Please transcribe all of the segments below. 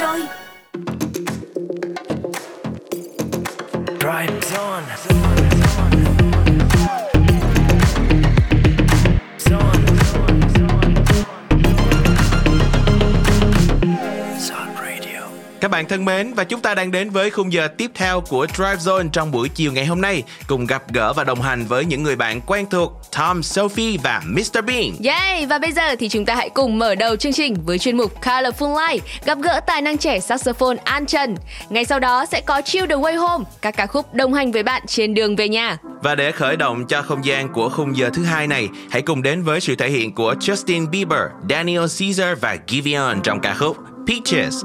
rồi Drive Zone bạn thân mến và chúng ta đang đến với khung giờ tiếp theo của Drive Zone trong buổi chiều ngày hôm nay cùng gặp gỡ và đồng hành với những người bạn quen thuộc Tom, Sophie và Mr Bean. Yay! Và bây giờ thì chúng ta hãy cùng mở đầu chương trình với chuyên mục Colorful Life gặp gỡ tài năng trẻ saxophone An Trần. Ngay sau đó sẽ có Chill the Way Home, các ca khúc đồng hành với bạn trên đường về nhà. Và để khởi động cho không gian của khung giờ thứ hai này, hãy cùng đến với sự thể hiện của Justin Bieber, Daniel Caesar và Giveon trong ca khúc Peaches.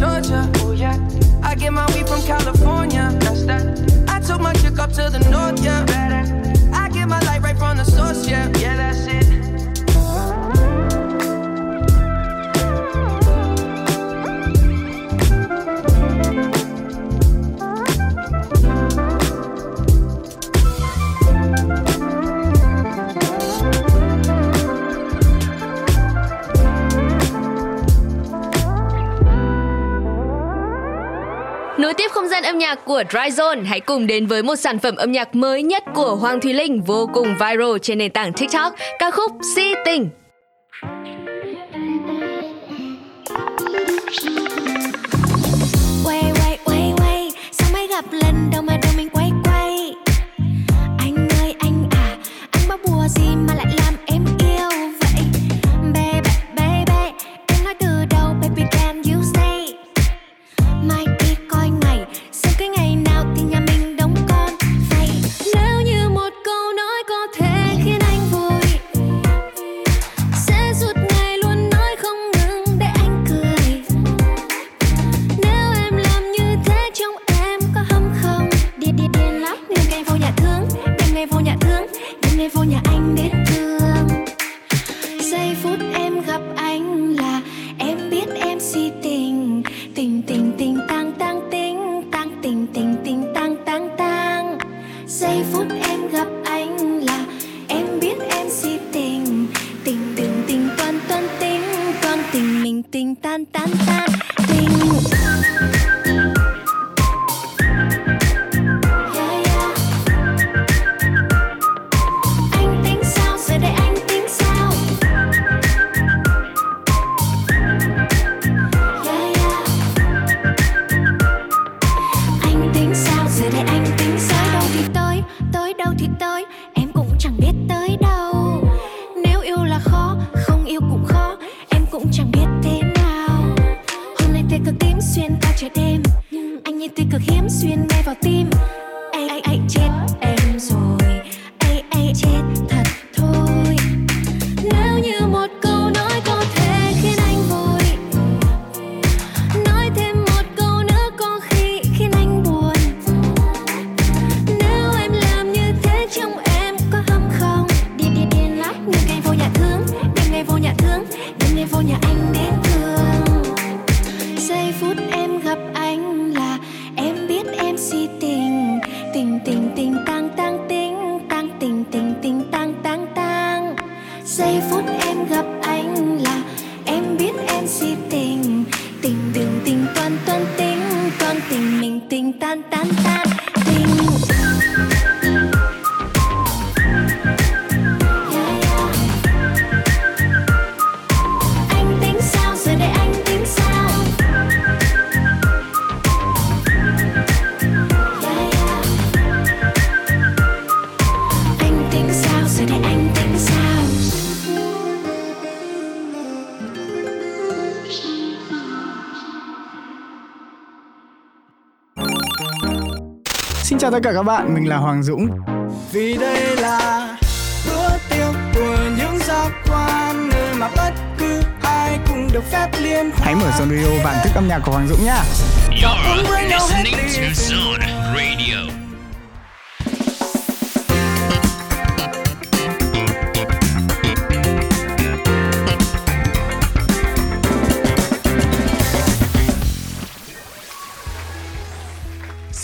Georgia, oh yeah. I get my weed from California, that's that. I took my chick up to the north, yeah. I get my light right from the source, yeah, Nối tiếp không gian âm nhạc của Dry Zone, hãy cùng đến với một sản phẩm âm nhạc mới nhất của Hoàng Thùy Linh vô cùng viral trên nền tảng TikTok, ca khúc Si Tình. Quay quay quay quay, sao mới gặp lần đầu xuyên ngay chào tất cả các bạn, mình là Hoàng Dũng. vì đây là bữa tiệc của những giác quan nơi mà bất cứ ai cũng được phép liên hoan Hãy mở Sonrio bản thức âm nhạc của Hoàng Dũng nhá. You're listening to Zone Radio.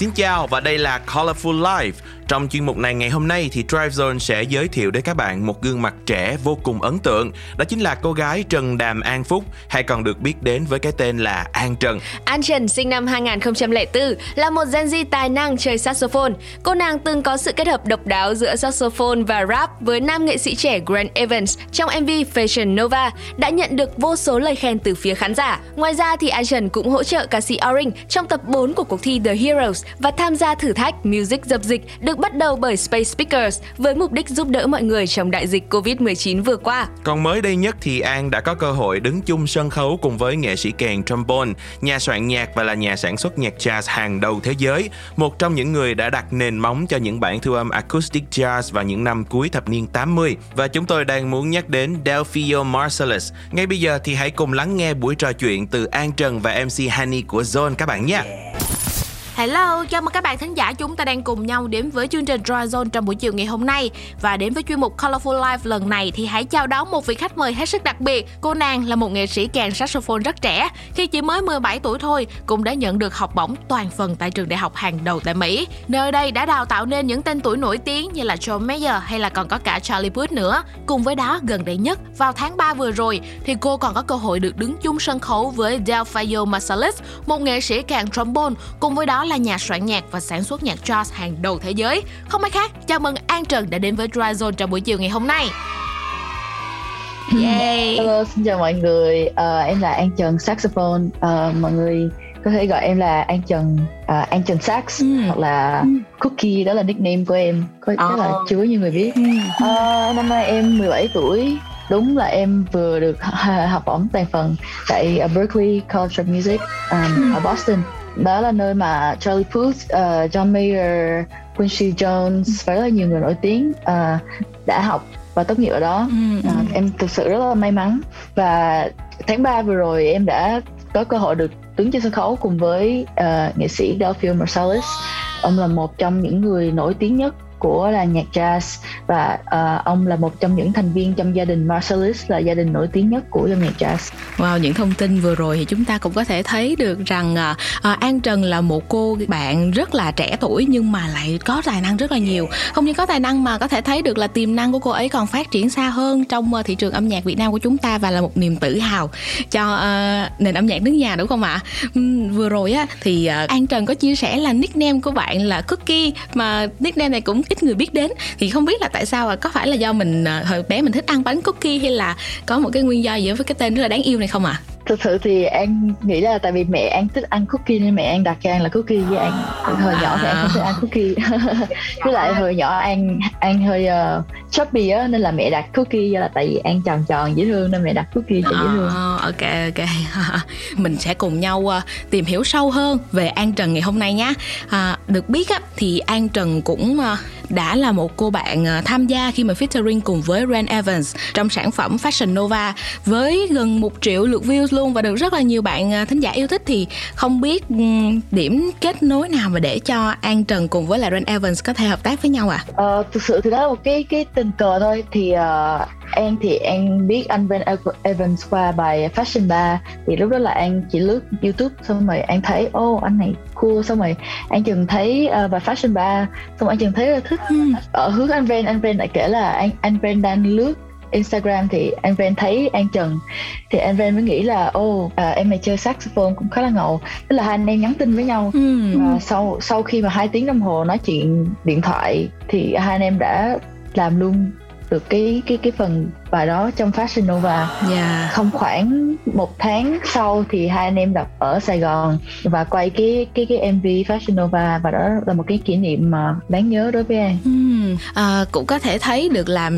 Xin chào và đây là Colorful Life. Trong chuyên mục này ngày hôm nay thì Drive Zone sẽ giới thiệu đến các bạn một gương mặt trẻ vô cùng ấn tượng. Đó chính là cô gái Trần Đàm An Phúc, hay còn được biết đến với cái tên là An Trần. An Trần sinh năm 2004 là một Gen Z tài năng chơi saxophone. Cô nàng từng có sự kết hợp độc đáo giữa saxophone và rap với nam nghệ sĩ trẻ Grant Evans trong MV Fashion Nova, đã nhận được vô số lời khen từ phía khán giả. Ngoài ra thì An Trần cũng hỗ trợ ca sĩ Orange trong tập 4 của cuộc thi The Heroes và tham gia thử thách Music dập dịch được bắt đầu bởi Space Speakers với mục đích giúp đỡ mọi người trong đại dịch Covid-19 vừa qua. Còn mới đây nhất thì An đã có cơ hội đứng chung sân khấu cùng với nghệ sĩ kèn trombone, nhà soạn nhạc và là nhà sản xuất nhạc jazz hàng đầu thế giới, một trong những người đã đặt nền móng cho những bản thu âm acoustic jazz vào những năm cuối thập niên 80. Và chúng tôi đang muốn nhắc đến Delphio Marcellus. Ngay bây giờ thì hãy cùng lắng nghe buổi trò chuyện từ An Trần và MC Honey của Zone các bạn nhé. Hello, chào mừng các bạn thính giả chúng ta đang cùng nhau đến với chương trình Dry Zone trong buổi chiều ngày hôm nay và đến với chuyên mục Colorful Life lần này thì hãy chào đón một vị khách mời hết sức đặc biệt. Cô nàng là một nghệ sĩ kèn saxophone rất trẻ, khi chỉ mới 17 tuổi thôi cũng đã nhận được học bổng toàn phần tại trường đại học hàng đầu tại Mỹ. Nơi đây đã đào tạo nên những tên tuổi nổi tiếng như là John Mayer hay là còn có cả Charlie Puth nữa. Cùng với đó gần đây nhất vào tháng 3 vừa rồi thì cô còn có cơ hội được đứng chung sân khấu với Delphio Marsalis, một nghệ sĩ kèn trombone cùng với đó là nhà soạn nhạc và sản xuất nhạc jazz hàng đầu thế giới. Không ai khác, chào mừng An Trần đã đến với Dry Zone trong buổi chiều ngày hôm nay. Yay! Hello, xin chào mọi người. Ờ, em là An Trần Saxophone. Ờ, mọi người có thể gọi em là An Trần, uh, An Trần Sax Ừ. hoặc là Cookie đó là nickname của em. Có rất là chưa nhiều người biết. Ờ, năm nay em 17 tuổi. Đúng là em vừa được học bổng toàn phần tại uh, Berklee College of Music um, ở Boston. Đó là nơi mà Charlie Puth, uh, John Mayer, Quincy Jones và rất là nhiều người nổi tiếng uh, đã học và tốt nghiệp ở đó. À, em thực sự rất là may mắn. Và tháng 3 vừa rồi em đã có cơ hội được đứng trên sân khấu cùng với ờ, nghệ sĩ Delphio Marsalis. Ông là một trong những người nổi tiếng nhất của là nhạc jazz và uh, ông là một trong những thành viên trong gia đình Marsalis là gia đình nổi tiếng nhất của dòng nhạc jazz. Wow, những thông tin vừa rồi thì chúng ta cũng có thể thấy được rằng uh, An Trần là một cô bạn rất là trẻ tuổi nhưng mà lại có tài năng rất là nhiều. Không những có tài năng mà có thể thấy được là tiềm năng của cô ấy còn phát triển xa hơn trong uh, thị trường âm nhạc Việt Nam của chúng ta và là một niềm tự hào cho uh, nền âm nhạc nước nhà đúng không ạ? Um, vừa rồi á thì uh, An Trần có chia sẻ là nickname của bạn là Cookie mà nickname này cũng ít người biết đến thì không biết là tại sao à, có phải là do mình ờ, hồi bé mình thích ăn bánh cookie hay là có một cái nguyên do gì với cái tên rất là đáng yêu này không ạ? À? Thực sự thì an nghĩ là tại vì mẹ an thích ăn cookie nên mẹ an đặt cho an là cookie với an. Hồi nhỏ thì an không thích ăn cookie. Với lại hồi nhỏ an an hơi uh, chubby á nên là mẹ đặt cookie do là tại vì an tròn tròn dễ thương nên mẹ đặt cookie cho dễ thương. Uh, ok ok. Mình sẽ cùng nhau uh, tìm hiểu sâu hơn về an trần ngày hôm nay nhé uh, được biết á thì an trần cũng uh, đã là một cô bạn uh, tham gia khi mà featuring cùng với Ren Evans trong sản phẩm Fashion Nova với gần một triệu lượt views luôn và được rất là nhiều bạn à, thính giả yêu thích thì không biết điểm kết nối nào mà để cho An Trần cùng với là Ren Evans có thể hợp tác với nhau ạ? À? Ờ, thực sự thì đó là một cái cái tình cờ thôi thì uh, An thì An biết anh Ren Evans qua bài Fashion Bar thì lúc đó là An chỉ lướt YouTube xong rồi An thấy ô oh, anh này cool xong rồi An chừng thấy uh, bài Fashion Bar xong rồi An chừng thấy là thích ừ. ở hướng anh Ren anh Ren lại kể là anh anh Ren đang lướt Instagram thì anh Ven thấy An Trần. Thì anh Ven mới nghĩ là ô oh, à, em này chơi saxophone cũng khá là ngầu. Tức là hai anh em nhắn tin với nhau. Ừ. và sau sau khi mà hai tiếng đồng hồ nói chuyện điện thoại thì hai anh em đã làm luôn được cái cái cái phần bài đó trong Fashion Nova. Yeah. Dạ. không khoảng một tháng sau thì hai anh em đặt ở Sài Gòn và quay cái cái cái MV Fashion Nova. Và đó là một cái kỷ niệm mà đáng nhớ đối với An. Uhm, à, cũng có thể thấy được là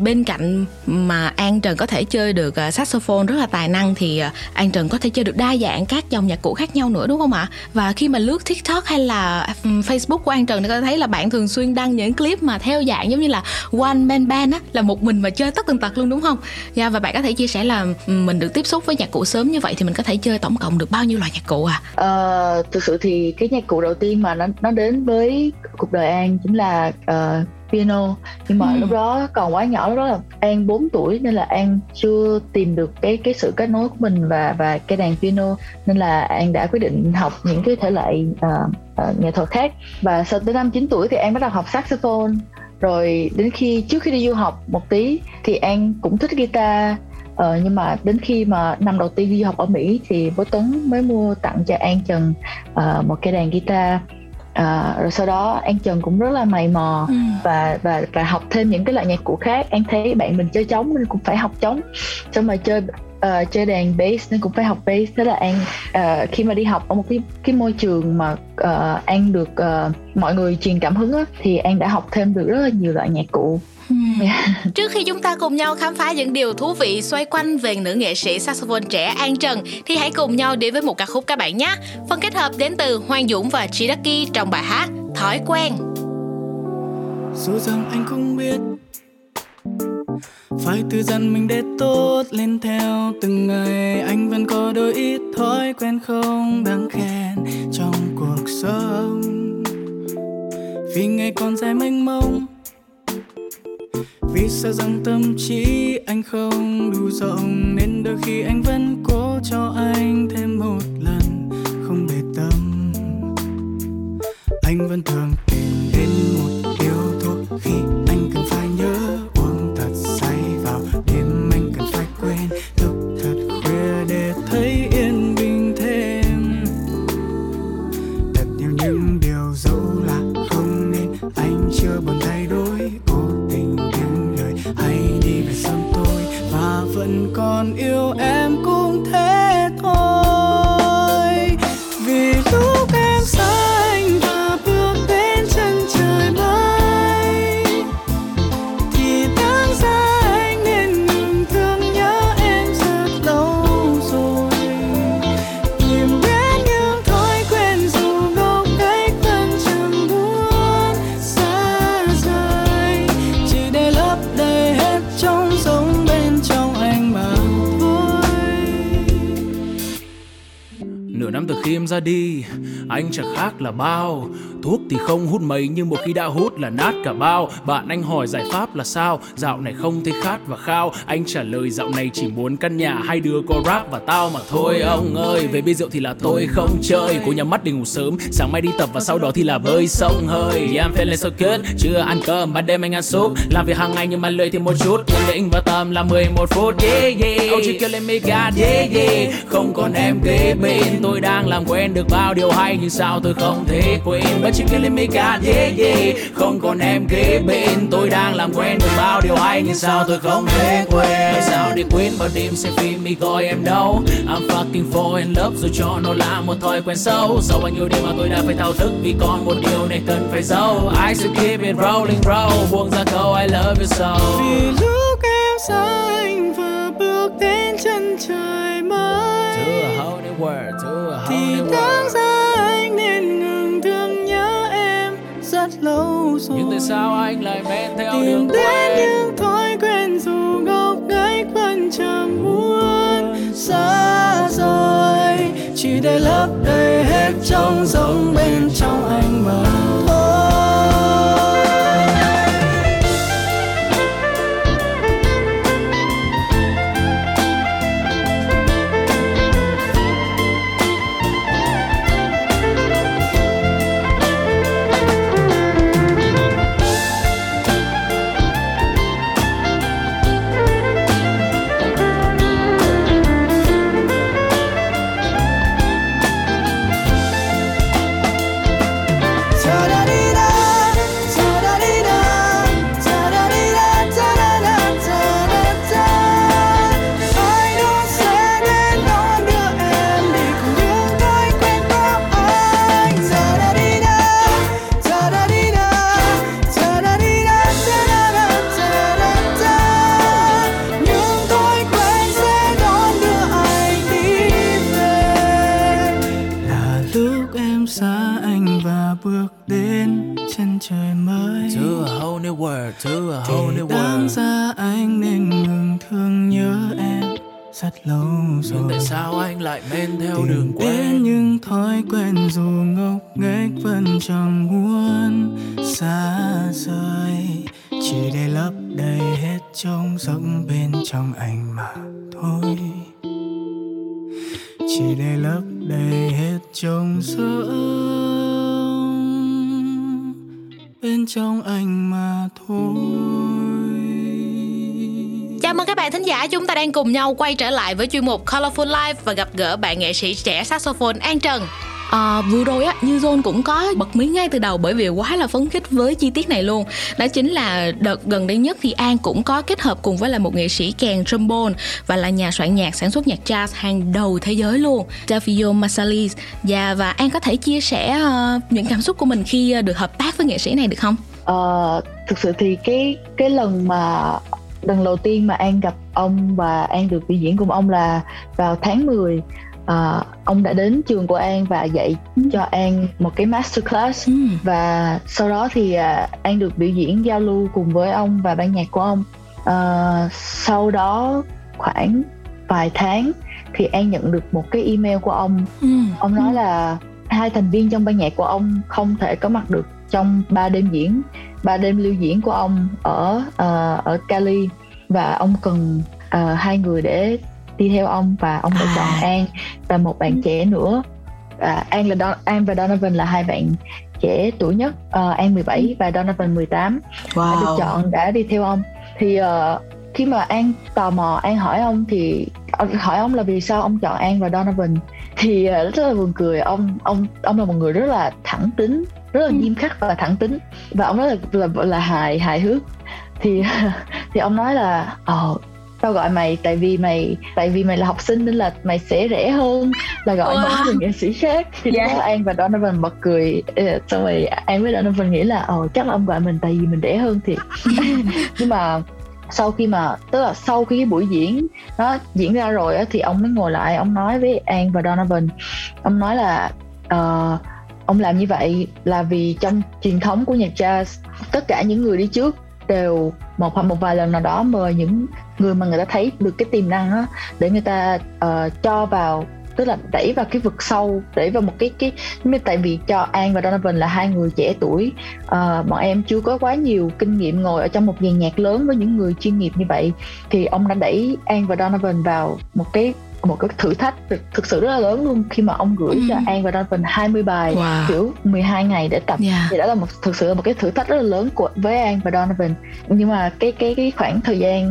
bên cạnh mà An Trần có thể chơi được uh, saxophone rất là tài năng thì uh, An Trần có thể chơi được đa dạng các dòng nhạc cụ khác nhau nữa đúng không ạ? Và khi mà lướt TikTok hay là um, Facebook của An Trần thì có thể thấy là bạn thường xuyên đăng những clip mà theo dạng giống như là one man band á là một mình mà chơi tất tần tật luôn đúng không? Dạ và bạn có thể chia sẻ là mình được tiếp xúc với nhạc cụ sớm như vậy thì mình có thể chơi tổng cộng được bao nhiêu loại nhạc cụ à? Ờ, thực sự thì cái nhạc cụ đầu tiên mà nó nó đến với cuộc đời An chính là uh, piano nhưng mà ừ. lúc đó còn quá nhỏ lúc đó là An 4 tuổi nên là An chưa tìm được cái cái sự kết nối của mình và và cái đàn piano nên là An đã quyết định học những cái thể loại uh, uh, nghệ thuật khác và sau tới năm 9 tuổi thì An bắt đầu học saxophone rồi đến khi trước khi đi du học một tí thì an cũng thích guitar. Ờ, nhưng mà đến khi mà năm đầu tiên đi du học ở mỹ thì bố tuấn mới mua tặng cho an trần uh, ờ, một cái đàn guitar. À, rồi sau đó An Trần cũng rất là mày mò ừ. và và và học thêm những cái loại nhạc cụ khác An thấy bạn mình chơi trống nên cũng phải học trống xong rồi chơi uh, chơi đàn bass nên cũng phải học bass thế là an uh, khi mà đi học ở một cái cái môi trường mà uh, an được uh, mọi người truyền cảm hứng á, thì an đã học thêm được rất là nhiều loại nhạc cụ. Trước khi chúng ta cùng nhau khám phá những điều thú vị xoay quanh về nữ nghệ sĩ saxophone trẻ An Trần, thì hãy cùng nhau đến với một ca khúc các bạn nhé. Phần kết hợp đến từ Hoàng Dũng và Chidaki trong bài hát Thói quen. Dù rằng anh không biết phải tự dặn mình để tốt lên theo từng ngày, anh vẫn có đôi ít thói quen không đáng khen trong cuộc sống vì ngày còn dài mênh mông vì sợ rằng tâm trí anh không đủ rộng, nên đôi khi anh vẫn cố cho anh thêm một lần, không để tâm. Anh vẫn thường đi. Anh chẳng khác là bao thuốc thì không hút mấy nhưng một khi đã hút là nát cả bao. Bạn anh hỏi giải pháp là sao? Dạo này không thấy khát và khao. Anh trả lời dạo này chỉ muốn căn nhà hai đứa có rap và tao mà thôi. Ông ơi về bia rượu thì là tôi không chơi. Cô nhắm mắt đi ngủ sớm sáng mai đi tập và sau đó thì là bơi sông hơi. Yeah, I'm feeling so good chưa ăn cơm ban đêm anh ăn súp. Làm việc hàng ngày nhưng mà lười thì một chút. Nhưng định vào tầm là 11 phút. Yeah yeah. Ông chỉ kêu lên mega yeah yeah. Không còn em kế bên. Tôi đang làm quen được bao điều hay nhưng sao tôi không thể quên? But you killing me God yeah yeah. Không còn em kế bên. Tôi đang làm quen được bao điều hay nhưng sao tôi không thể quên Nói sao để quên bao đêm xem phim mi gọi em đâu? I'm fucking fall in love rồi cho nó là một thói quen sâu sau bao nhiêu đêm mà tôi đã phải thao thức vì còn một điều này cần phải giấu. I still keep it rolling bro. Buông ra câu I love you so. Vì lúc em xa anh vừa bước đến chân trời mới. To a whole new world, to a whole thì new world lâu rồi Nhưng tại sao anh lại men theo tìm đường đến những thói quen dù ngốc nghếch vẫn chẳng muốn xa rời. Chỉ để lấp đầy hết trong giống bên trong anh mà thôi đến chân trời mới. To a whole new world, to a whole new đáng world. ra anh nên ngừng thương nhớ em. Rất lâu rồi Nhưng tại sao anh lại men theo tìm đường quen? những thói quen dù ngốc nghếch vẫn chẳng muốn xa rời. Chỉ để lấp đầy hết trống rỗng bên trong anh mà thôi. Chỉ để lấp đầy hết trống rỗng bên trong anh mà thôi Chào mừng các bạn thính giả, chúng ta đang cùng nhau quay trở lại với chuyên mục Colorful Life và gặp gỡ bạn nghệ sĩ trẻ saxophone An Trần. À, vừa rồi á, như John cũng có bật mí ngay từ đầu bởi vì quá là phấn khích với chi tiết này luôn. Đó chính là đợt gần đây nhất thì An cũng có kết hợp cùng với là một nghệ sĩ kèn trombone và là nhà soạn nhạc sản xuất nhạc jazz hàng đầu thế giới luôn, Davio Masalis. Và dạ, và An có thể chia sẻ uh, những cảm xúc của mình khi uh, được hợp tác với nghệ sĩ này được không? Uh, thực sự thì cái cái lần mà lần đầu tiên mà An gặp ông và An được biểu diễn cùng ông là vào tháng 10 Ờ, ông đã đến trường của An và dạy cho An một cái masterclass Ừ. và sau đó thì à, An được biểu diễn giao lưu cùng với ông và ban nhạc của ông. Ờ, sau đó khoảng vài tháng thì An nhận được một cái email của ông. Ừ. ông nói là hai thành viên trong ban nhạc của ông không thể có mặt được trong ba đêm diễn ba đêm lưu diễn của ông ở ờ, ở Cali. Và ông cần ờ, hai người để đi theo ông và ông đã À. chọn An và một bạn trẻ nữa. À, An là Don, An và Donovan là hai bạn trẻ tuổi nhất Ờ, An 17 và Donovan 18 đã được chọn đã đi theo ông. Thì ờ, khi mà An tò mò An hỏi ông thì ờ, hỏi ông là vì sao ông chọn An và Donovan thì ờ, rất là buồn cười. Ông ông ông là một người rất là thẳng tính rất là nghiêm khắc và thẳng tính và ông nói là là, là hài hài hước. Thì thì ông nói là ờ tao gọi mày tại vì mày tại vì mày là học sinh nên là mày sẽ rẻ hơn là gọi Wow. một người nghệ sĩ khác thì Yeah. yeah. An và Donovan bật cười Ờ, xong rồi An với Donovan nghĩ là ồ chắc là ông gọi mình tại vì mình rẻ hơn thiệt nhưng mà sau khi mà tức là sau khi cái buổi diễn nó diễn ra rồi á, thì ông mới ngồi lại ông nói với An và Donovan ông nói là ờ, ông làm như vậy là vì trong truyền thống của nhạc jazz tất cả những người đi trước đều một hoặc một vài lần nào đó mời những người mà người ta thấy được cái tiềm năng á để người ta uh, cho vào tức là đẩy vào cái vực sâu đẩy vào một cái cái tại vì cho An và Donovan là hai người trẻ tuổi uh, bọn em chưa có quá nhiều kinh nghiệm ngồi ở trong một dàn nhạc lớn với những người chuyên nghiệp như vậy thì ông đã đẩy An và Donovan vào một cái một cái thử thách thực sự rất là lớn luôn khi mà ông gửi ừ. cho An và Donovan 20 bài wow. kiểu 12 ngày để tập yeah. thì đó là một thực sự là một cái thử thách rất là lớn của với An và Donovan nhưng mà cái cái cái khoảng thời gian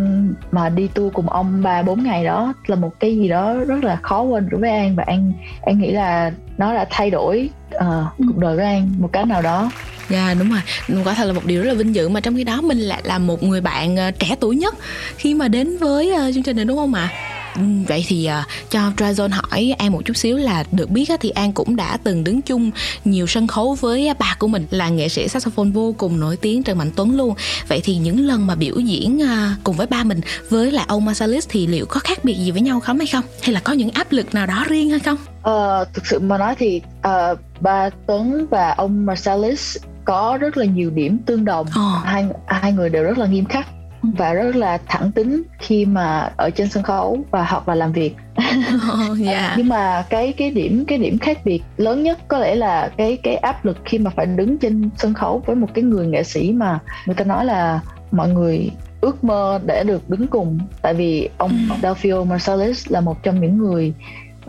mà đi tour cùng ông ba bốn ngày đó là một cái gì đó rất là khó quên đối với An và An An nghĩ là nó đã thay đổi uh, cuộc đời của An một cái nào đó Dạ yeah, đúng rồi Quả thật là một điều rất là vinh dự Mà trong khi đó mình lại là một người bạn uh, trẻ tuổi nhất Khi mà đến với uh, chương trình này đúng không ạ? À? Vậy thì uh, cho Dryzone hỏi An một chút xíu là được biết thì An cũng đã từng đứng chung nhiều sân khấu với bà của mình là nghệ sĩ saxophone vô cùng nổi tiếng Trần Mạnh Tuấn luôn. Vậy thì những lần mà biểu diễn uh, cùng với ba mình với lại ông Marsalis thì liệu có khác biệt gì với nhau không hay không? Hay là có những áp lực nào đó riêng hay không? Ờ, thực sự mà nói thì uh, ba Tuấn và ông Marsalis có rất là nhiều điểm tương đồng. Oh. Hai hai người đều rất là nghiêm khắc và rất là thẳng tính khi mà ở trên sân khấu và học và làm việc oh, yeah. nhưng mà cái cái điểm cái điểm khác biệt lớn nhất có lẽ là cái cái áp lực khi mà phải đứng trên sân khấu với một cái người nghệ sĩ mà người ta nói là mọi người ước mơ để được đứng cùng tại vì ông ừ. Delphio Marsalis là một trong những người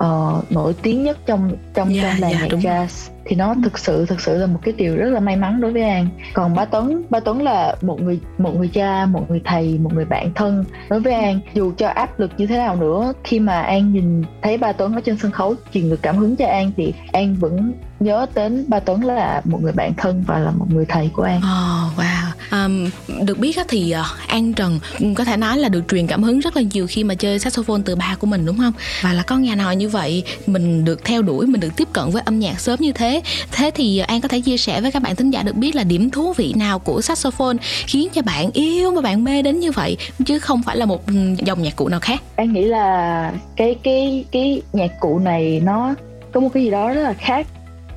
uh, nổi tiếng nhất trong trong yeah, trong làng yeah, nhạc jazz thì nó thực sự thực sự là một cái điều rất là may mắn đối với An còn ba Tuấn ba Tuấn là một người một người cha một người thầy một người bạn thân đối với An dù cho áp lực như thế nào nữa khi mà An nhìn thấy ba Tuấn ở trên sân khấu truyền được cảm hứng cho An thì An vẫn nhớ đến ba Tuấn là một người bạn thân và là một người thầy của An. Oh, wow. Um, được biết thì uh, An Trần có thể nói là được truyền cảm hứng rất là nhiều khi mà chơi saxophone từ ba của mình đúng không? Và là con nhà nào như vậy mình được theo đuổi, mình được tiếp cận với âm nhạc sớm như thế. Thế thì ờ, An có thể chia sẻ với các bạn thính giả được biết là điểm thú vị nào của saxophone khiến cho bạn yêu mà bạn mê đến như vậy chứ không phải là một dòng nhạc cụ nào khác. An nghĩ là cái cái cái nhạc cụ này nó có một cái gì đó rất là khác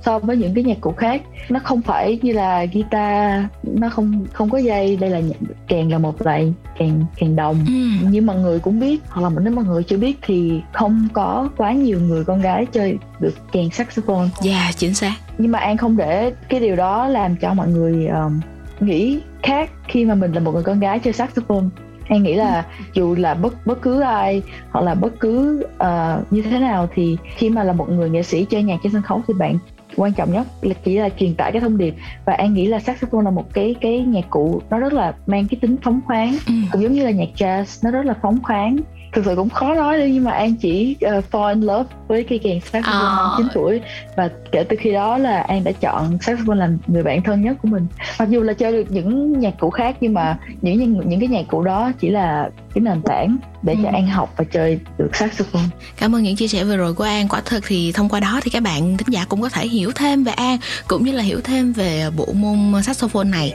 so với những cái nhạc cụ khác. Nó không phải như là guitar nó không không có dây. Đây là kèn là một loại kèn kèn đồng. Ừ. nhưng mà người cũng biết hoặc là nếu mà người chưa biết thì không có quá nhiều người con gái chơi được kèn saxophone. Dạ yeah, chính xác. Nhưng mà an không để cái điều đó làm cho mọi người um, nghĩ khác khi mà mình là một người con gái chơi saxophone. An nghĩ là dù là bất bất cứ ai hoặc là bất cứ uh, như thế nào thì khi mà là một người nghệ sĩ chơi nhạc trên sân khấu thì bạn quan trọng nhất là chỉ là truyền tải cái thông điệp. Và an nghĩ là saxophone là một cái cái nhạc cụ nó rất là mang cái tính phóng khoáng. Ừ. cũng giống như là nhạc jazz nó rất là phóng khoáng thực sự cũng khó nói đâu nhưng mà an chỉ uh, fall in love với cây kèn saxophone năm ờ. 9 tuổi và kể từ khi đó là an đã chọn saxophone làm người bạn thân nhất của mình mặc dù là chơi được những nhạc cụ khác nhưng mà những những, những cái nhạc cụ đó chỉ là cái nền tảng để cho ừ. An học và chơi được saxophone. Cảm ơn những chia sẻ vừa rồi của An. Quả thực thì thông qua đó thì các bạn thính giả cũng có thể hiểu thêm về An cũng như là hiểu thêm về bộ môn saxophone này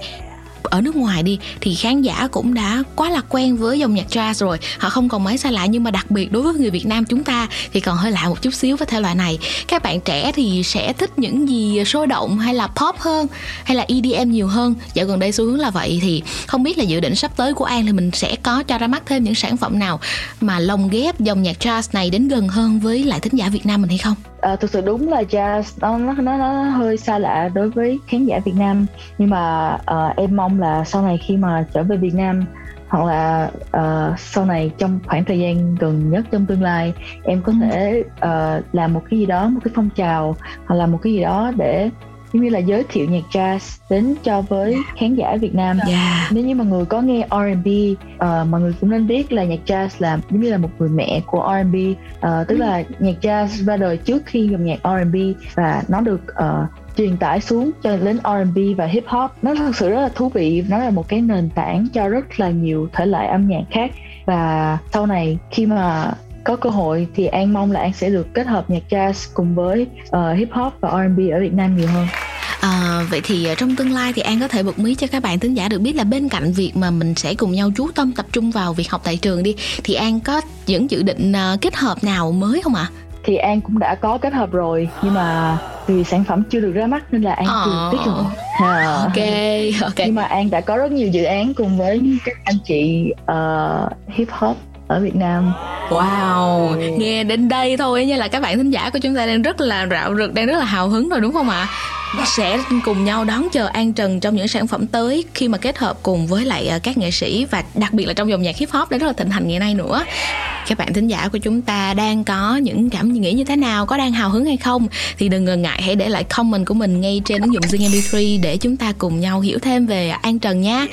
ở nước ngoài đi, thì khán giả cũng đã quá là quen với dòng nhạc jazz rồi. Họ không còn mấy xa lạ, nhưng mà đặc biệt đối với người Việt Nam chúng ta thì còn hơi lạ một chút xíu với thể loại này. Các bạn trẻ thì sẽ thích những gì sôi động hay là pop hơn, hay là EDM nhiều hơn? Dạo gần đây xu hướng là vậy thì không biết là dự định sắp tới của An thì mình sẽ có cho ra mắt thêm những sản phẩm nào mà lồng ghép dòng nhạc jazz này đến gần hơn với lại thính giả Việt Nam mình hay không? À, thực sự đúng là jazz nó nó nó, nó hơi xa lạ đối với khán giả Việt Nam nhưng mà uh, em mong là sau này khi mà trở về Việt Nam hoặc là uh, sau này trong khoảng thời gian gần nhất trong tương lai em có ừ. thể uh, làm một cái gì đó một cái phong trào hoặc là một cái gì đó để giống như là giới thiệu nhạc jazz đến cho với khán giả Việt Nam. Yeah. Nếu như mà người có nghe R&B, uh, mọi người cũng nên biết là nhạc jazz là giống như là một người mẹ của R&B, uh, tức ừ. là nhạc jazz ra đời trước khi dòng nhạc R&B và nó được uh, truyền tải xuống cho đến R&B và hip hop nó thật sự rất là thú vị nó là một cái nền tảng cho rất là nhiều thể loại âm nhạc khác và sau này khi mà có cơ hội thì An mong là An sẽ được kết hợp nhạc jazz cùng với uh, hip hop và R&B ở Việt Nam nhiều hơn. À, vậy thì ờ, trong tương lai thì An có thể bật mí cho các bạn thính giả được biết là bên cạnh việc mà mình sẽ cùng nhau chú tâm tập trung vào việc học tại trường đi thì An có những dự định uh, kết hợp nào mới không ạ? À? thì An cũng đã có kết hợp rồi nhưng mà vì sản phẩm chưa được ra mắt nên là An chưa ờ. tiết lộ. À. Ok, ok. Nhưng mà An đã có rất nhiều dự án cùng với các anh chị uh, hip hop ở Việt Nam Wow, nghe đến đây thôi như là các bạn thính giả của chúng ta đang rất là rạo rực, đang rất là hào hứng rồi đúng không ạ? Sẽ cùng nhau đón chờ An Trần trong những sản phẩm tới khi mà kết hợp cùng với lại ờ, các nghệ sĩ và đặc biệt là trong dòng nhạc hip hop đã rất là thịnh hành ngày nay nữa. Các bạn thính giả của chúng ta đang có những cảm nghĩ như thế nào, có đang hào hứng hay không? Thì đừng ngần ngại, hãy để lại comment của mình ngay trên ứng dụng Zing MP3 để chúng ta cùng nhau hiểu thêm về An Trần nha.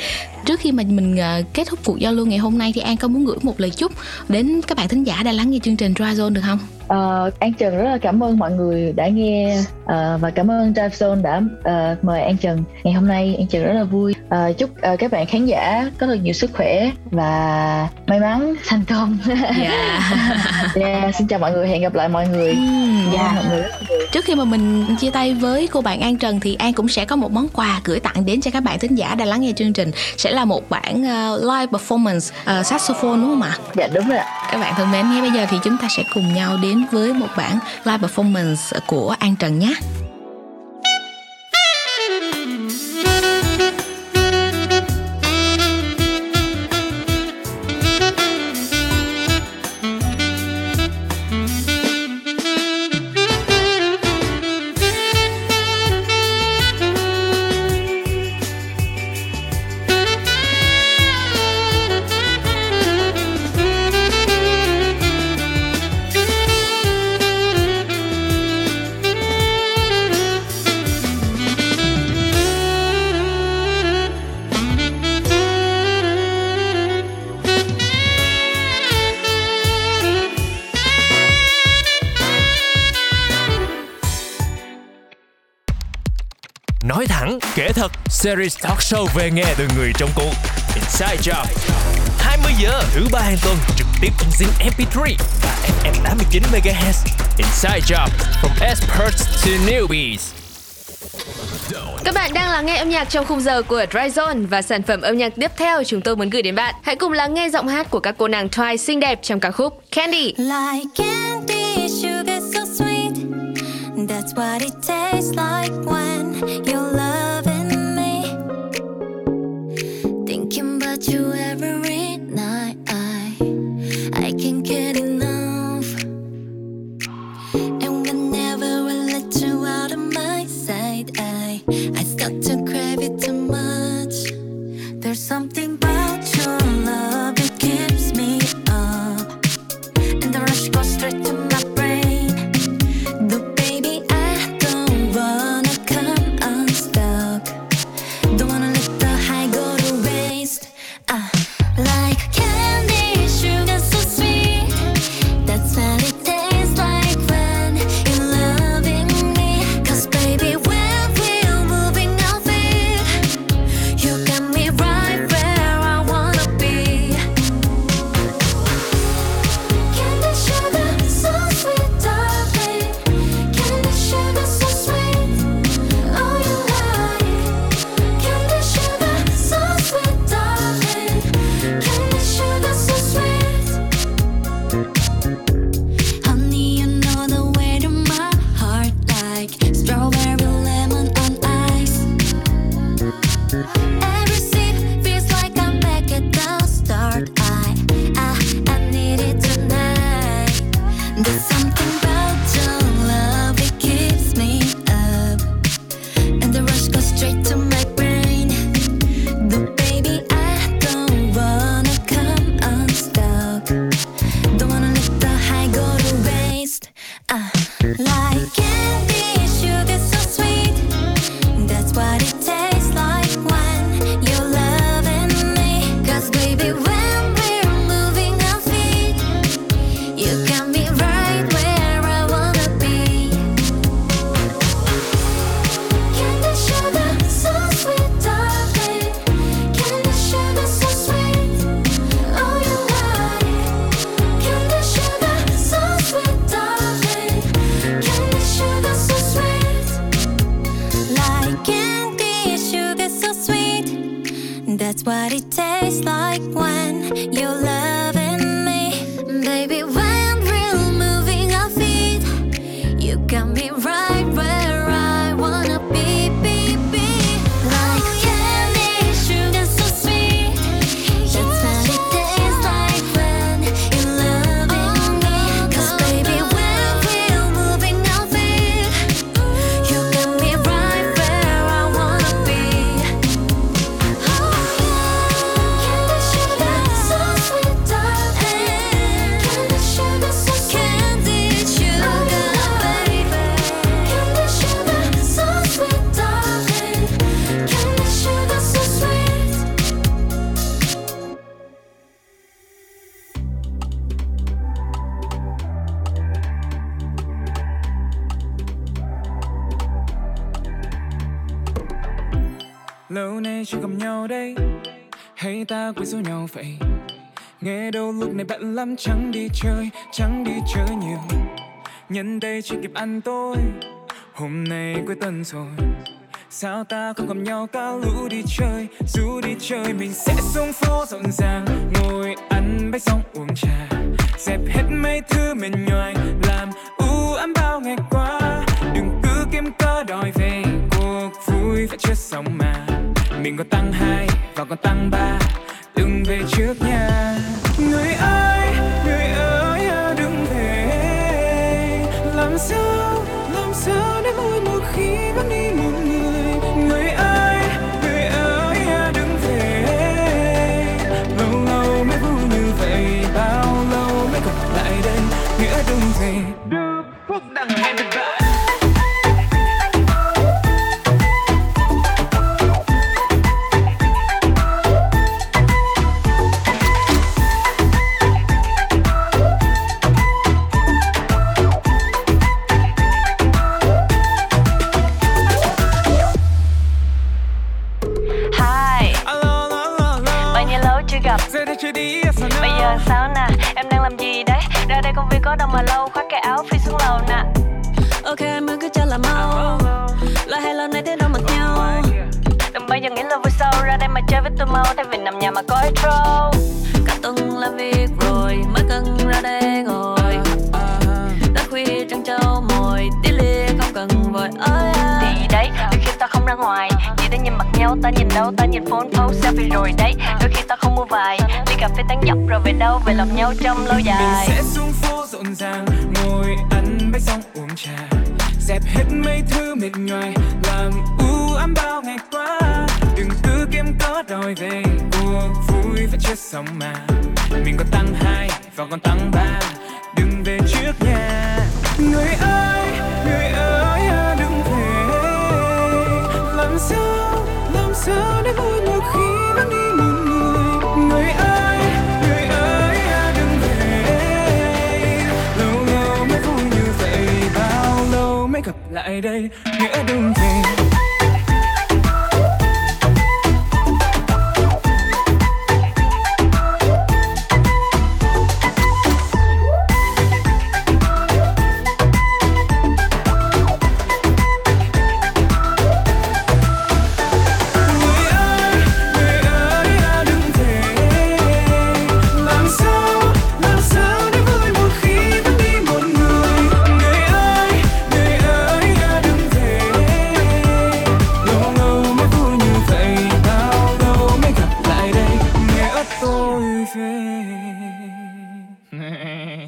Trước khi mà mình ờ, kết thúc cuộc giao lưu ngày hôm nay thì An có muốn gửi một lời chúc đến các bạn thính giả đang lắng nghe chương trình Dry Zone được không? Uh, An Trần rất là cảm ơn mọi người đã nghe uh, và cảm ơn Drive Zone đã uh, mời An Trần ngày hôm nay An Trần rất là vui uh, chúc uh, các bạn khán giả có thật nhiều sức khỏe và may mắn thành công yeah. yeah, dạ, xin chào mọi người hẹn gặp lại mọi người mm, yeah. mọi người trước khi mà mình chia tay với cô bạn An Trần thì An cũng sẽ có một món quà gửi tặng đến cho các bạn thính giả đang lắng nghe chương trình sẽ là một bản uh, live performance uh, saxophone đúng không ạ? Dạ đúng rồi ạ. Các bạn thân mến, ngay bây giờ thì chúng ta sẽ cùng nhau đến với một bản live performance của An Trần nhé. Series talk show về nghe từ người trong cuộc Inside Job 20 giờ thứ ba hàng tuần trực tiếp trên Zing MP3 và FM 89 MHz Inside Job from experts to newbies các bạn đang lắng nghe âm nhạc trong khung giờ của Dry Zone và sản phẩm âm nhạc tiếp theo chúng tôi muốn gửi đến bạn. Hãy cùng lắng nghe giọng hát của các cô nàng Twice xinh đẹp trong ca khúc Candy. Like candy, sugar so sweet. That's what it tastes like when Bye. Lâu nay chưa gặp nhau đây. Hay ta quên số nhau vậy. Nghe đâu lúc này bận lắm, chẳng đi chơi, chẳng đi chơi nhiều. Nhân đây chưa kịp ăn tối. Hôm nay cuối tuần rồi. Sao ta không gặp nhau cả lũ đi chơi? Dù đi chơi mình sẽ xuống phố rộn ràng. Ngồi ăn bánh xong uống trà. Dẹp hết mấy thứ mệt nhoài. Làm u ám bao ngày qua. Đừng cứ kiếm cớ đòi về. Cuộc vui phải chưa xong mà mình có tăng hai và còn tăng ba. Đừng về trước nhà người ơi người ơi à, đừng về. Làm sao làm sao để mỗi một khi vẫn đi một người? Người ơi người ơi à, đừng về. Lâu lâu mới vui như vậy, bao lâu mới gặp lại đây? Nghĩa đừng về. Đưa phút đằng được nghĩ là vui sau Ra đây mà chơi với tôi mau Thay vì nằm nhà mà có intro Cả tuần làm việc rồi Mới cần ra đây ngồi. Đã khuya trăng trâu mồi Tí lia không cần vội ơi à. Thì đấy Đôi khi ta không ra ngoài Chỉ để nhìn mặt nhau Ta nhìn đâu Ta nhìn phone post selfie rồi đấy. Đôi khi ta không mua vài Ly cà phê tán dọc Rồi về đâu Về lòng nhau trong lâu dài. Mình sẽ xuống phố rộn ràng ngồi ăn bánh xong uống trà. Dẹp hết mấy thứ mệt nhoài làm u ám bao ngày qua đừng kiếm có đòi về cuộc vui và chưa xong mà. Mình còn tăng hai, và còn tăng ba. Đừng về trước nhà người ơi người ơi à, đừng về. Làm sao làm sao để vui một khi vẫn đi một người? Người ơi người ơi à, đừng về. Lâu lâu mới vui như vậy, bao lâu mới gặp lại đây? Nghĩa đừng về.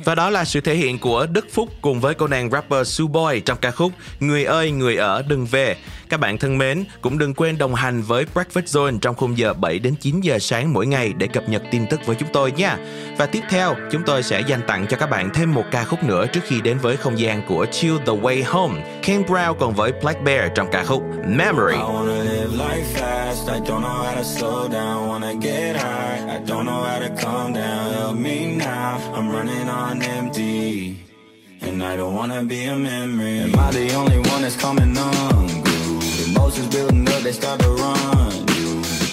Và đó là sự thể hiện của Đức Phúc cùng với cô nàng rapper Suboy trong ca khúc Người ơi, người ở, đừng về. Các bạn thân mến, cũng đừng quên đồng hành với Breakfast Zone trong khung giờ 7 đến 9 giờ sáng mỗi ngày để cập nhật tin tức với chúng tôi nha. Và tiếp theo, chúng tôi sẽ dành tặng cho các bạn thêm một ca khúc nữa trước khi đến với không gian của Chill the Way Home. Ken Brown còn với Black Bear trong ca khúc Memory. I wanna live life fast. I don't know how to slow down. Wanna get high. I don't know how to calm down. Help me now. I'm running on empty. And I don't wanna be a memory. Am I the only one that's coming on? Emotions building up, they start to run.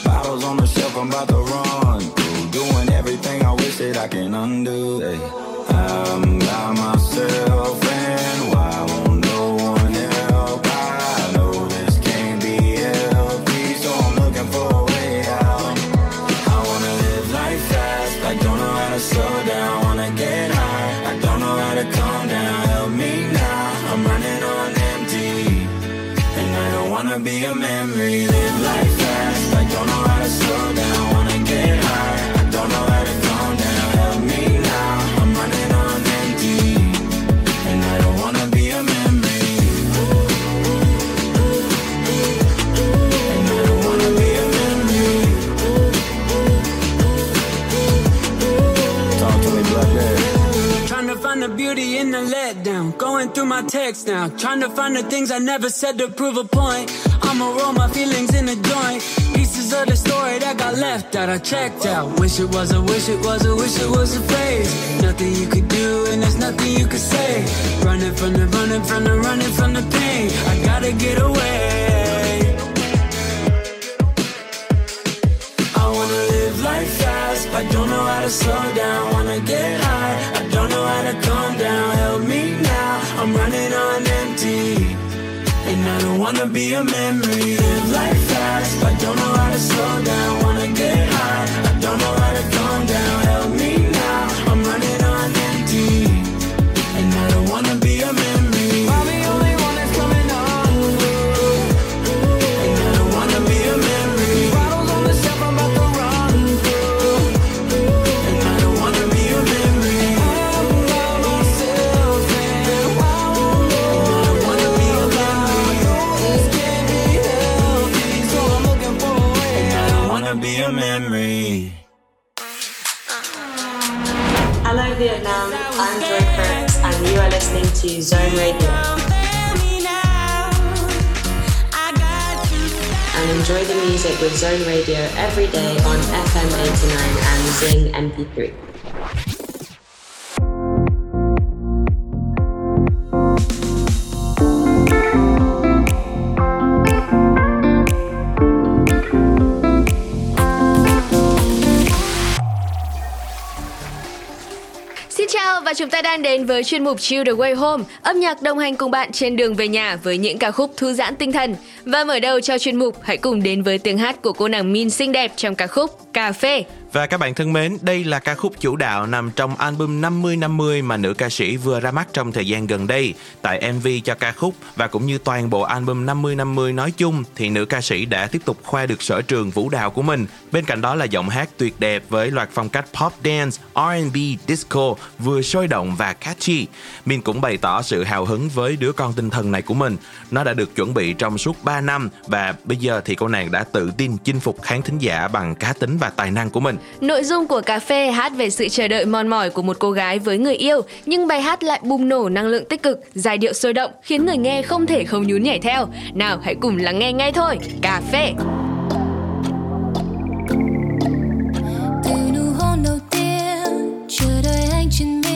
Bottles on the shelf, I'm about to run. Doing everything I wish that I can undo. I'm by myself, my text now. Trying to find the things I never said to prove a point. I'ma roll my feelings in a joint. Pieces of the story that got left that I checked out. Wish it was a wish, it was a wish, it was a phase. Nothing you could do, and there's nothing you could say. Running from the running from the running from the pain. I gotta get away. I wanna live life fast. I don't know how to slow down. Wanna get high. I don't know how to calm down. Help me I'm running on empty. And I don't wanna be a memory. Live life fast, I don't know how to slow down, wanna get high. I don't know Zone Radio every day on FM 89 and Zing MP3. Xin chào và chúng ta đang đến với chuyên mục Chill the Way Home, âm nhạc đồng hành cùng bạn trên đường về nhà với những ca khúc thư giãn tinh thần. Và mở đầu cho chuyên mục, hãy cùng đến với tiếng hát của cô nàng Min xinh đẹp trong ca khúc. Cà phê. Và các bạn thân mến, đây là ca khúc chủ đạo nằm trong album 50-50 mà nữ ca sĩ vừa ra mắt trong thời gian gần đây. Tại MV cho ca khúc và cũng như toàn bộ album 50-50 nói chung thì nữ ca sĩ đã tiếp tục khoe được sở trường vũ đạo của mình. Bên cạnh đó là giọng hát tuyệt đẹp với loạt phong cách pop dance, R&B, disco vừa sôi động và catchy. Min cũng bày tỏ sự hào hứng với đứa con tinh thần này của mình. Nó đã được chuẩn bị trong suốt 3 năm và bây giờ thì cô nàng đã tự tin chinh phục khán thính giả bằng cá tính và tài năng của mình. Nội dung của cà phê hát về sự chờ đợi mòn mỏi của một cô gái với người yêu, nhưng bài hát lại bùng nổ năng lượng tích cực, giai điệu sôi động, khiến người nghe không thể không nhún nhảy theo. Nào, hãy cùng lắng nghe ngay thôi. Cà phê. từ nụ hôn đầu tiên chờ đợi anh trên miên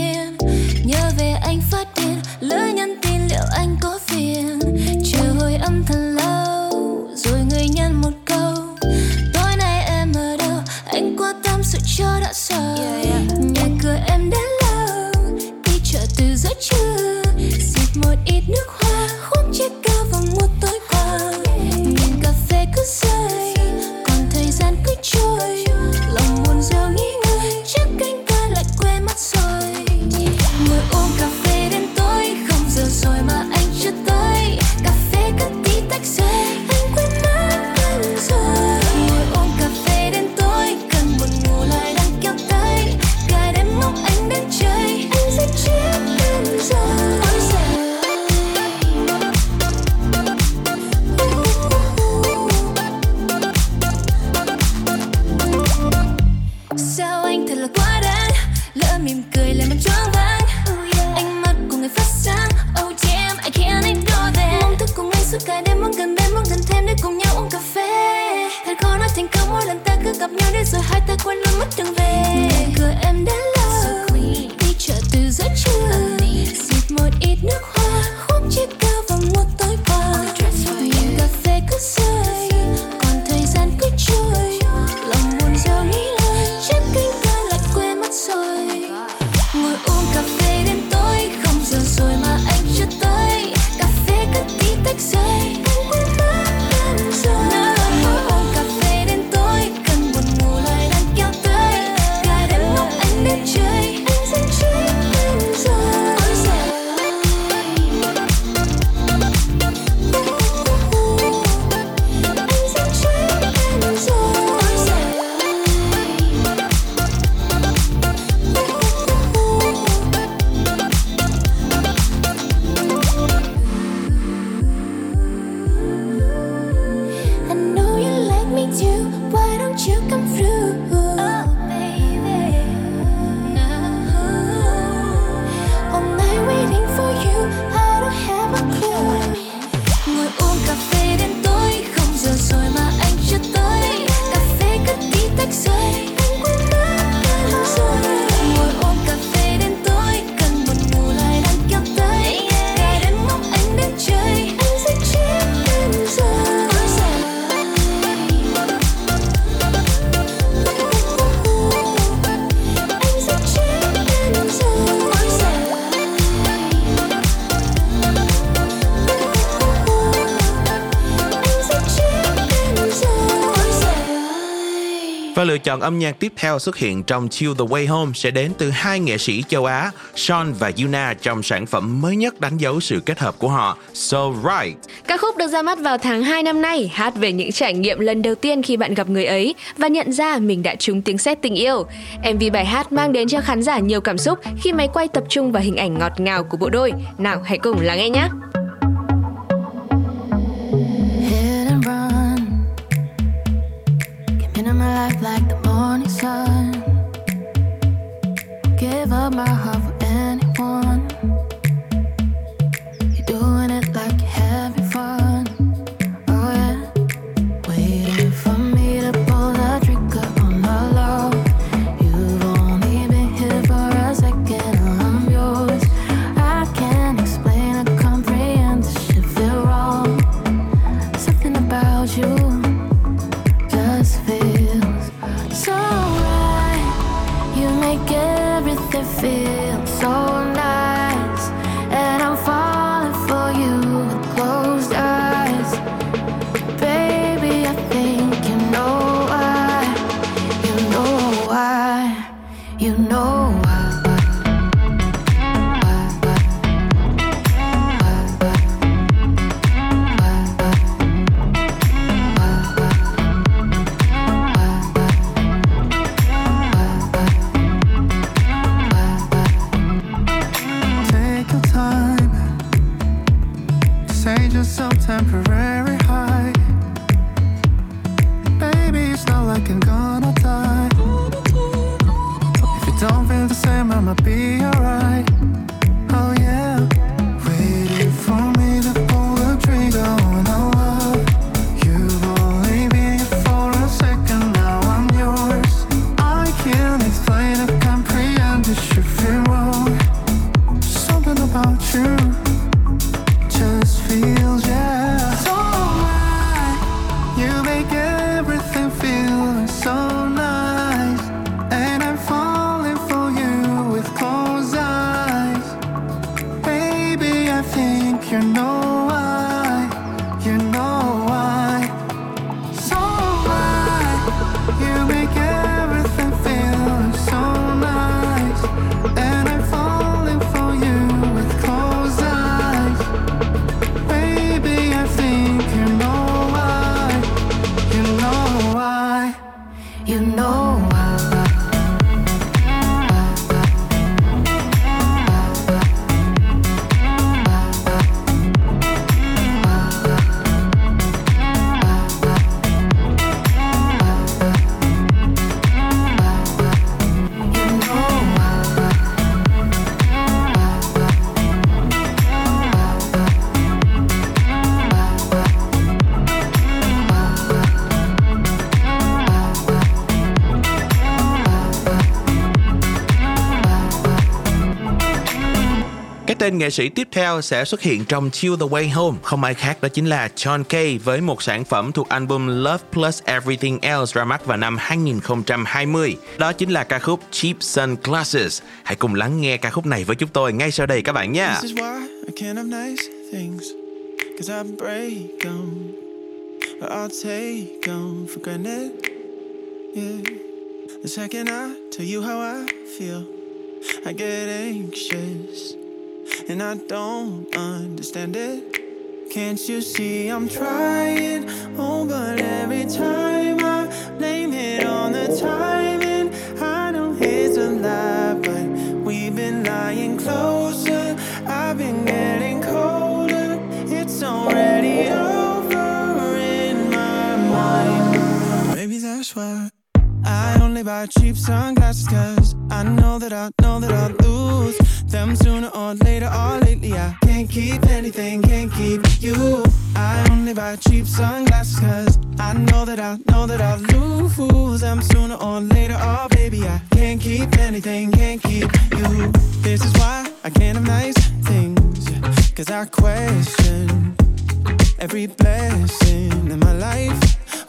lựa chọn âm nhạc tiếp theo xuất hiện trong Chill the Way Home sẽ đến từ hai nghệ sĩ châu Á, Sean và Yuna trong sản phẩm mới nhất đánh dấu sự kết hợp của họ, So Right. Ca khúc được ra mắt vào tháng 2 năm nay, hát về những trải nghiệm lần đầu tiên khi bạn gặp người ấy và nhận ra mình đã trúng tiếng sét tình yêu. MV bài hát mang đến cho khán giả nhiều cảm xúc khi máy quay tập trung vào hình ảnh ngọt ngào của bộ đôi. Nào hãy cùng lắng nghe nhé. Life like the morning sun. Give up my heart You know nghệ sĩ tiếp theo sẽ xuất hiện trong Chill the Way Home, không ai khác đó chính là John Kay với một sản phẩm thuộc album Love Plus Everything Else ra mắt vào năm 2020. Đó chính là ca khúc Cheap Sunglasses. Hãy cùng lắng nghe ca khúc này với chúng tôi ngay sau đây các bạn nhé. Cause I break them. I'll take them for granted. Yeah. The second I tell you how I feel, I get anxious. And I don't understand it. Can't you see I'm trying? Oh, but every time I blame it on the timing, I know it's a lie, but we've been lying closer. I've been getting colder. It's already over in my mind. Maybe that's why only buy cheap sunglasses, cause I know that I know that I'll lose them sooner or later or lately. I can't keep anything, can't keep you. I only buy cheap sunglasses, cause I know that I know that I'll lose them sooner or later. Oh, baby, I can't keep anything, can't keep you. This is why I can't have nice things, cause I question every blessing in my life.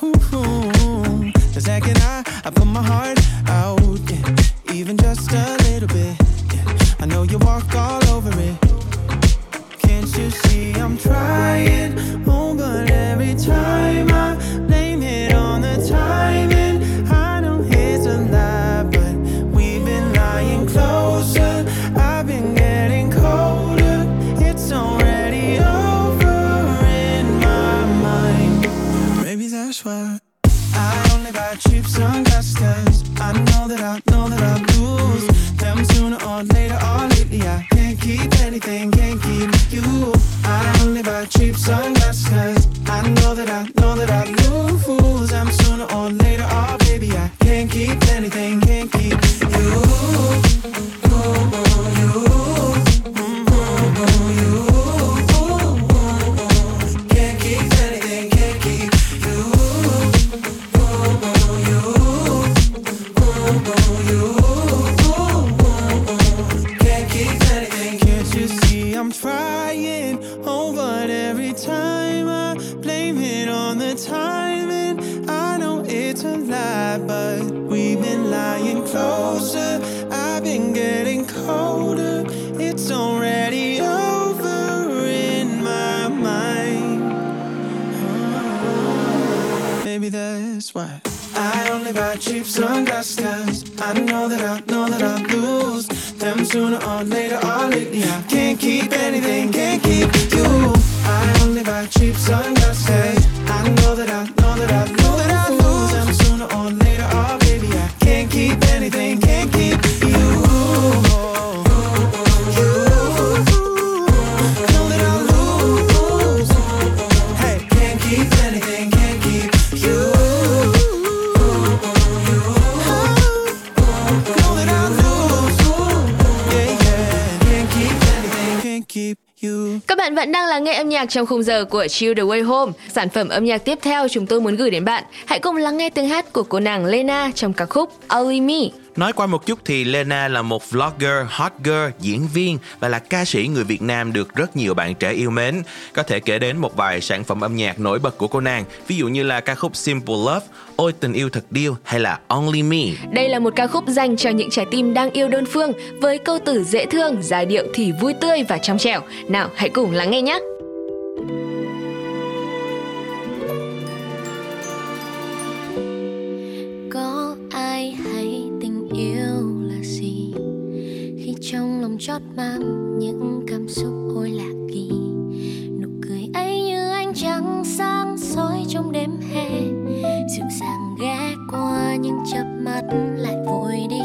Ooh, the second I, I put my heart out, yeah, even just a little bit. Yeah, I know you walk all over it. Can't you see I'm trying? Oh, but every time I blame it on the timing, I know it's a lie, but we've been lying closer. I've been getting colder. It's already over in my mind. Maybe that's why. Buy cheap sunglasses I know that I know that I lose them sooner or later or lately. I can't keep anything, can't keep you. I only buy cheap sunglasses I know that I know that I nhạc trong khung giờ của Chill the Way Home. Sản phẩm âm nhạc tiếp theo chúng tôi muốn gửi đến bạn. Hãy cùng lắng nghe tiếng hát của cô nàng Lena trong ca khúc Only Me. Nói qua một chút thì Lena là một vlogger, hot girl, diễn viên và là ca sĩ người Việt Nam được rất nhiều bạn trẻ yêu mến. Có thể kể đến một vài sản phẩm âm nhạc nổi bật của cô nàng, ví dụ như là ca khúc Simple Love, Ôi tình yêu thật điêu hay là Only Me. Đây là một ca khúc dành cho những trái tim đang yêu đơn phương với câu từ dễ thương, giai điệu thì vui tươi và trong trẻo. Nào, hãy cùng lắng nghe nhé có ai hay tình yêu là gì? Khi trong lòng chót mang những cảm xúc ôi lạ kỳ, nụ cười ấy như ánh trăng sáng soi trong đêm hè. Dịu dàng ghé qua những chớp mắt lại vội đi.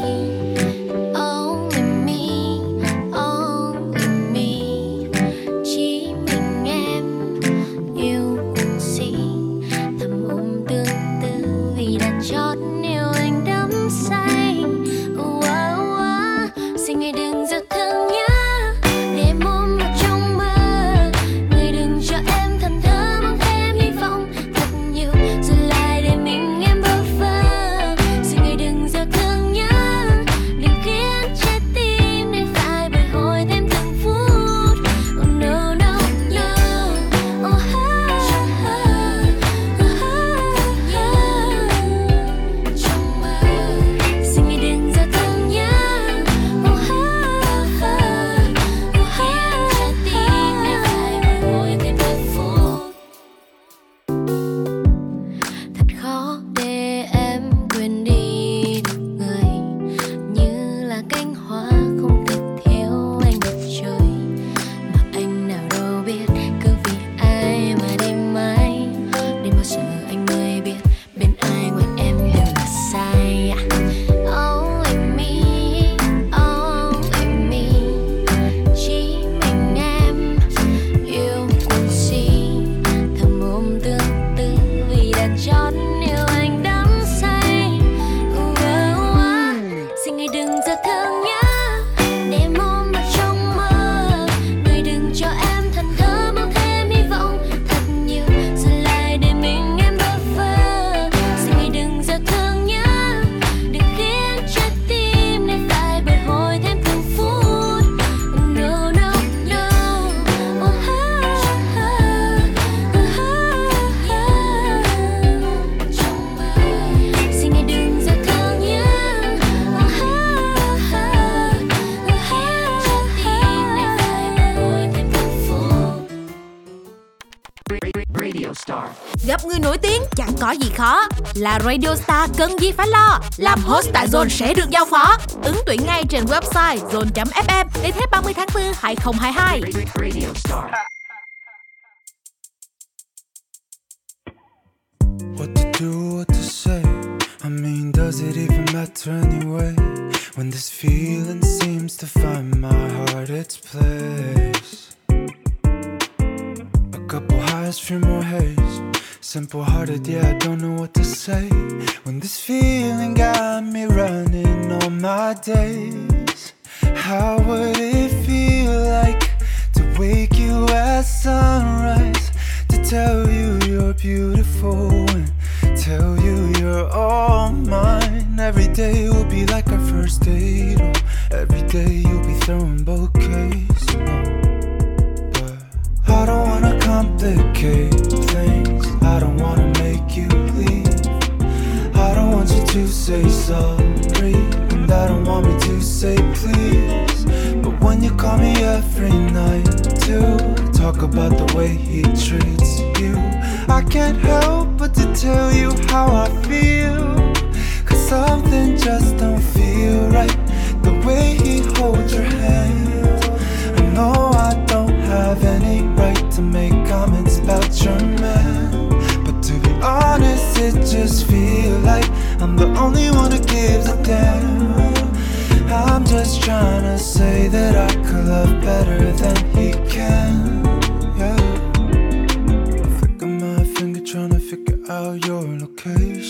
Là Radio Star cần gì phải lo Làm host tại Zone sẽ được giao phó Ứng tuyển ngay trên website zone.fm Đến hết 30 tháng 4 2022 What to do, what to say? I mean, does it even matter anyway? When this feeling seems to find my heart its place. A couple highs, few more haze. Simple hearted, yeah, I don't know what to say. When this feeling got me running all my days. How would it feel like to wake you at sunrise? To tell you you're beautiful and tell you you're all mine. Every day will be like our first date. Oh, every day you'll be throwing bouquets. But I don't wanna complicate to say sorry, and I don't want me to say please. But when you call me every night to talk about the way he treats you, I can't help but to tell you how I feel. Cause something just don't feel right. The way he holds your hand. I know I don't have any right to make comments about your man. But to be honest, it just feels like I'm the only one who gives a damn. I'm just trying to say that I could love better than he can. Yeah. Flicker my finger trying to figure out your location.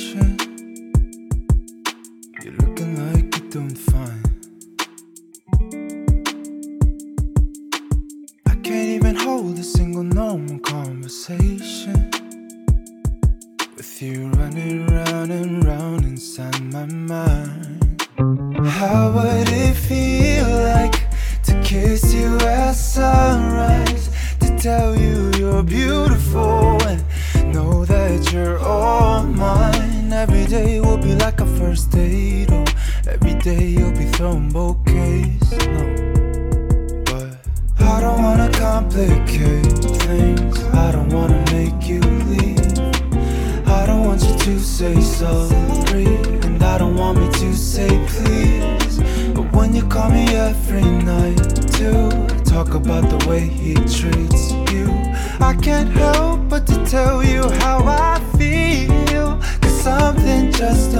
Throwing bouquets. No, but I don't wanna complicate things. I don't wanna make you leave. I don't want you to say sorry, and I don't want me to say please. But when you call me every night to talk about the way he treats you, I can't help but to tell you how I feel. Cause something just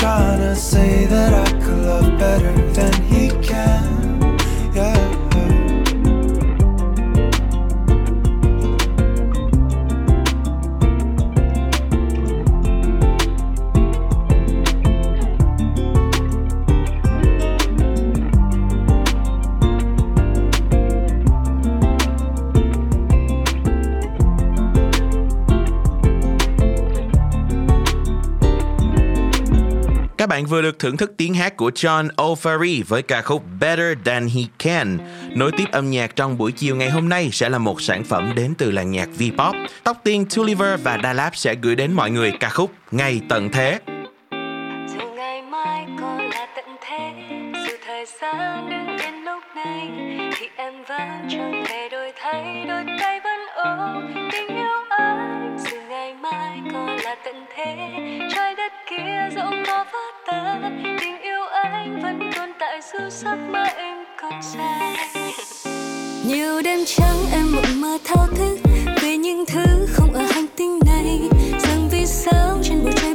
trying to say that I could love better thưởng thức tiếng hát của John O'Farry với ca khúc Better Than He Can. Nối tiếp âm nhạc trong buổi chiều ngày hôm nay sẽ là một sản phẩm đến từ làng nhạc V-pop. Tóc tiên, Tulliver và Dalap sẽ gửi đến mọi người ca khúc Ngày Tận Thế. dù ngày mai còn là tận thế, dù thời gian đứng đến lúc này, thì em vẫn chẳng thể đổi thay, đôi tay vẫn ôm tình yêu anh dù ngày mai còn là tận thế đất kia dẫu có vỡ tan tình yêu anh vẫn tồn tại dù giấc mơ em còn dài nhiều đêm trắng em mộng mơ thao thức về những thứ không ở hành tinh này rằng vì sao trên bầu trời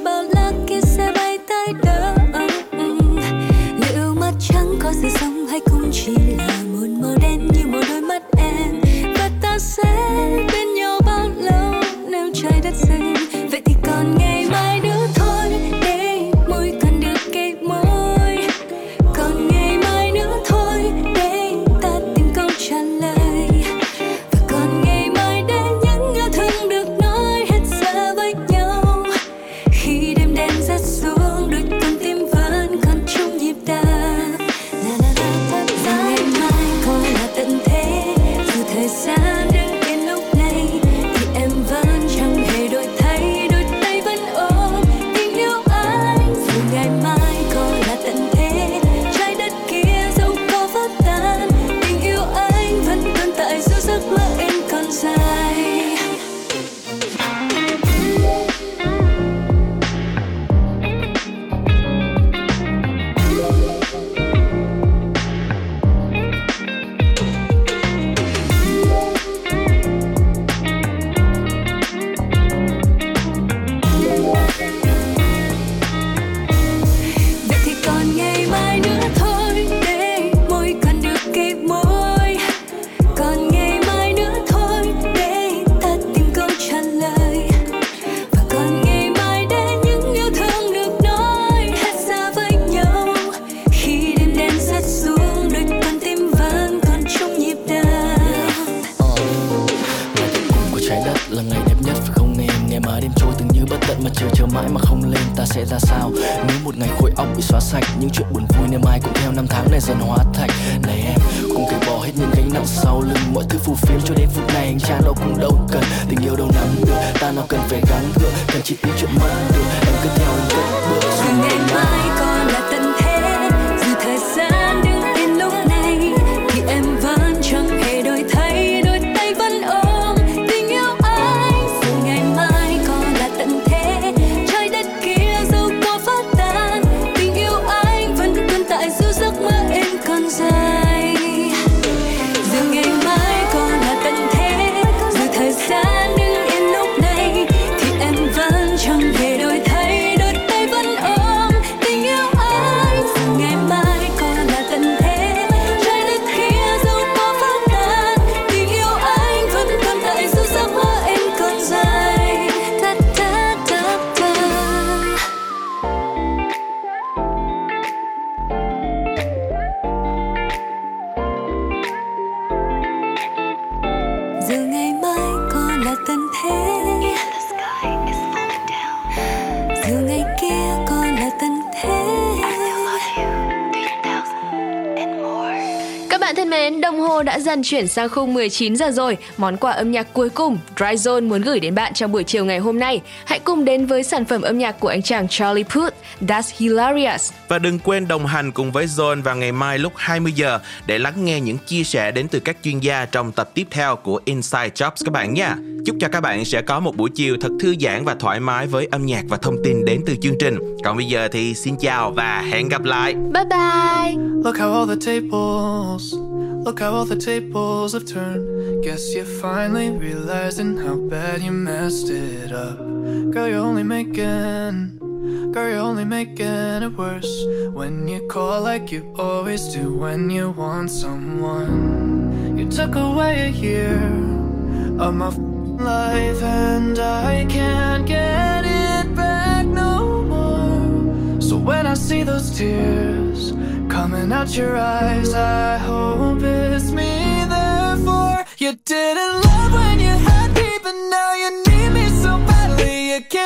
mà chờ chờ mãi mà không lên ta sẽ ra sao? Nếu một ngày khối óc bị xóa sạch, những chuyện buồn vui ngày mai cũng theo năm tháng này dần hóa thành. Này em cùng cởi bỏ hết những gánh nặng sau lưng, mọi thứ phù phiếm cho đến phút này, anh cha đâu cũng đâu cần tình yêu đâu nắm được, ta nào cần phải gắng gượng, cần chỉ tiếng chuyện mất được, em cứ theo anh cất bước. Dù ngày mai dần chuyển sang khung 19 giờ rồi. Món quà âm nhạc cuối cùng Dry Zone muốn gửi đến bạn trong buổi chiều ngày hôm nay. Hãy cùng đến với sản phẩm âm nhạc của anh chàng Charlie Puth, That's Hilarious. Và đừng quên đồng hành cùng với Zone vào ngày mai lúc 20 giờ để lắng nghe những chia sẻ đến từ các chuyên gia trong tập tiếp theo của Inside Jobs các bạn nha. Chúc cho các bạn sẽ có một buổi chiều thật thư giãn và thoải mái với âm nhạc và thông tin đến từ chương trình. Còn bây giờ thì xin chào và hẹn gặp lại. Bye bye. Look how all the tables, look how all the tables have turned. Guess you're finally realizing how bad you messed it up. Girl, you're only making, girl, you're only making it worse when you call like you always do when you want someone. You took away a year of my life, and I can't get it back no more. So when I see those tears coming out your eyes, I hope it's me. Therefore, you didn't love when you had me, but now you need me so badly. You can't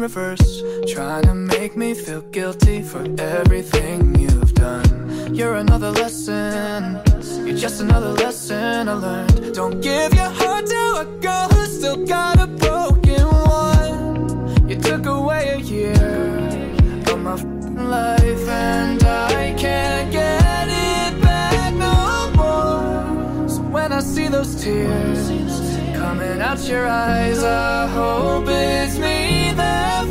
reverse. Trying to make me feel guilty for everything you've done. You're another lesson. You're just another lesson I learned. Don't give your heart to a girl who's still got a broken one. You took away a year of my life, and I can't get it back no more. So when I see those tears coming out your eyes, I hope it's me.